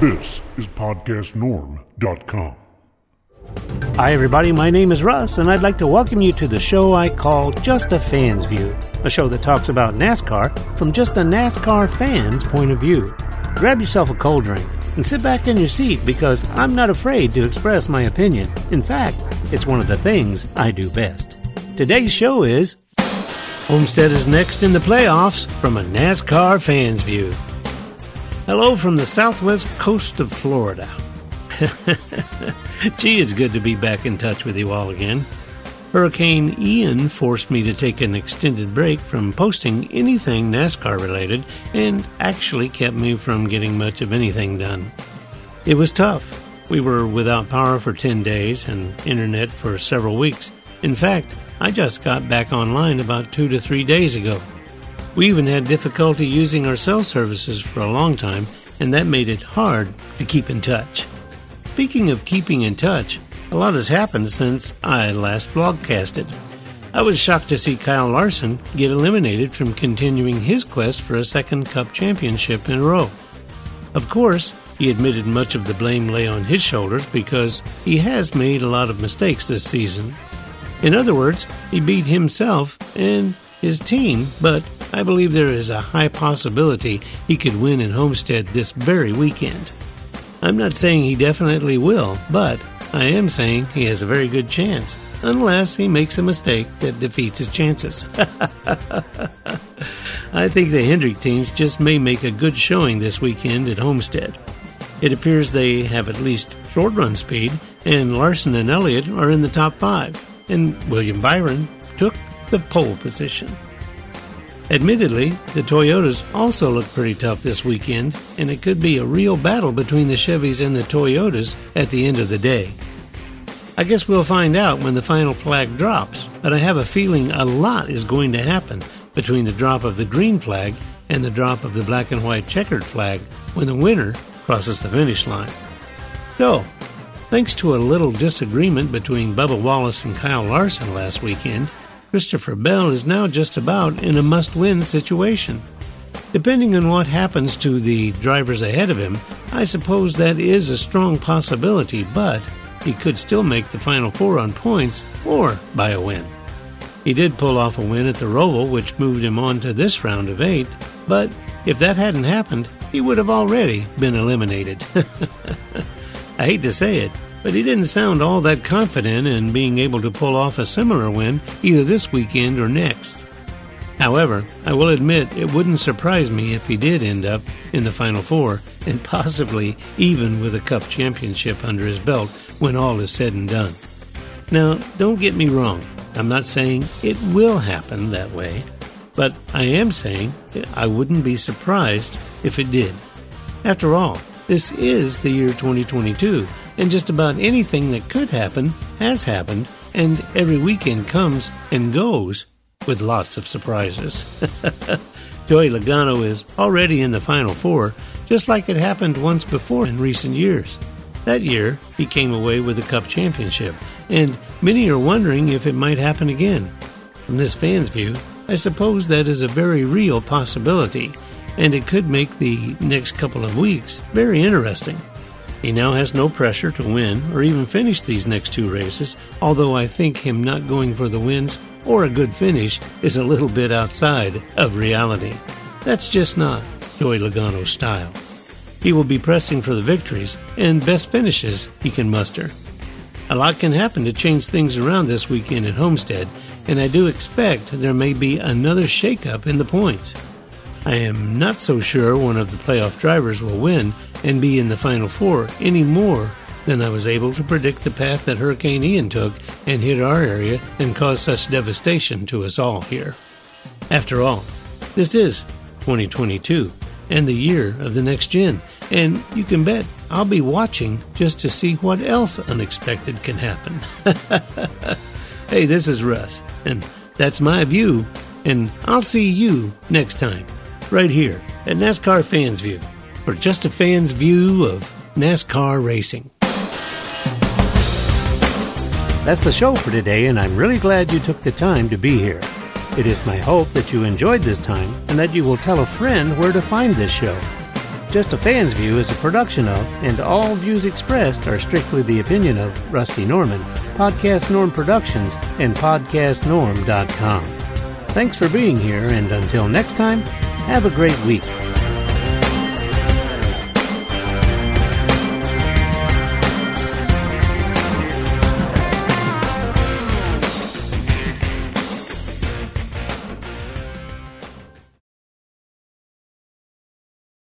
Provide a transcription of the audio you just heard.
This is PodcastNorm.com. Hi, everybody. My name is Russ, and I'd like to welcome you to the show I call Just a Fan's View, a show that talks about NASCAR from just a NASCAR fan's point of view. Grab yourself a cold drink and sit back in your seat because I'm not afraid to express my opinion. In fact, it's one of the things I do best. Today's show is Homestead is next in the playoffs from a NASCAR fan's view. Hello from the southwest coast of Florida. Gee, it's good to be back in touch with you all again. Hurricane Ian forced me to take an extended break from posting anything NASCAR related and actually kept me from getting much of anything done. It was tough. We were without power for 10 days and internet for several weeks. In fact, I just got back online about two to three days ago. We even had difficulty using our cell services for a long time, and that made it hard to keep in touch. Speaking of keeping in touch, a lot has happened since I last blogcasted. I was shocked to see Kyle Larson get eliminated from continuing his quest for a second Cup championship in a row. Of course, he admitted much of the blame lay on his shoulders because he has made a lot of mistakes this season. In other words, he beat himself and his team, but I believe there is a high possibility he could win in Homestead this very weekend. I'm not saying he definitely will, but I am saying he has a very good chance, unless he makes a mistake that defeats his chances. I think the Hendrick teams just may make a good showing this weekend at Homestead. It appears they have at least short run speed, and Larson and Elliott are in the top five, and William Byron took the pole position. Admittedly, the Toyotas also look pretty tough this weekend, and it could be a real battle between the Chevys and the Toyotas at the end of the day. I guess we'll find out when the final flag drops, but I have a feeling a lot is going to happen between the drop of the green flag and the drop of the black and white checkered flag when the winner crosses the finish line. So, thanks to a little disagreement between Bubba Wallace and Kyle Larson last weekend, Christopher Bell is now just about in a must win situation. Depending on what happens to the drivers ahead of him, I suppose that is a strong possibility, but he could still make the final four on points or by a win. He did pull off a win at the Roval, which moved him on to this round of eight, but if that hadn't happened, he would have already been eliminated. I hate to say it, but he didn't sound all that confident in being able to pull off a similar win either this weekend or next. However, I will admit it wouldn't surprise me if he did end up in the Final Four and possibly even with a Cup championship under his belt when all is said and done. Now, don't get me wrong, I'm not saying it will happen that way, but I am saying I wouldn't be surprised if it did. After all, this is the year 2022, and just about anything that could happen has happened, and every weekend comes and goes with lots of surprises. Joey Logano is already in the Final Four, just like it happened once before in recent years. That year, he came away with the Cup championship, and many are wondering if it might happen again. From this fan's view, I suppose that is a very real possibility, and it could make the next couple of weeks very interesting. He now has no pressure to win or even finish these next two races, although I think him not going for the wins or a good finish is a little bit outside of reality. That's just not Joey Logano's style. He will be pressing for the victories and best finishes he can muster. A lot can happen to change things around this weekend at Homestead, and I do expect there may be another shakeup in the points. I am not so sure one of the playoff drivers will win and be in the Final Four any more than I was able to predict the path that Hurricane Ian took and hit our area and caused such devastation to us all here. After all, this is 2022 and the year of the next gen, and you can bet I'll be watching just to see what else unexpected can happen. hey, this is Russ, and that's my view, and I'll see you next time, right here at NASCAR Fans View, for just a fan's view of NASCAR racing. That's the show for today, and I'm really glad you took the time to be here. It is my hope that you enjoyed this time and that you will tell a friend where to find this show. Just a Fan's View is a production of, and all views expressed are strictly the opinion of Rusty Norman, Podcast Norm Productions, and PodcastNorm.com. Thanks for being here, and until next time, have a great week.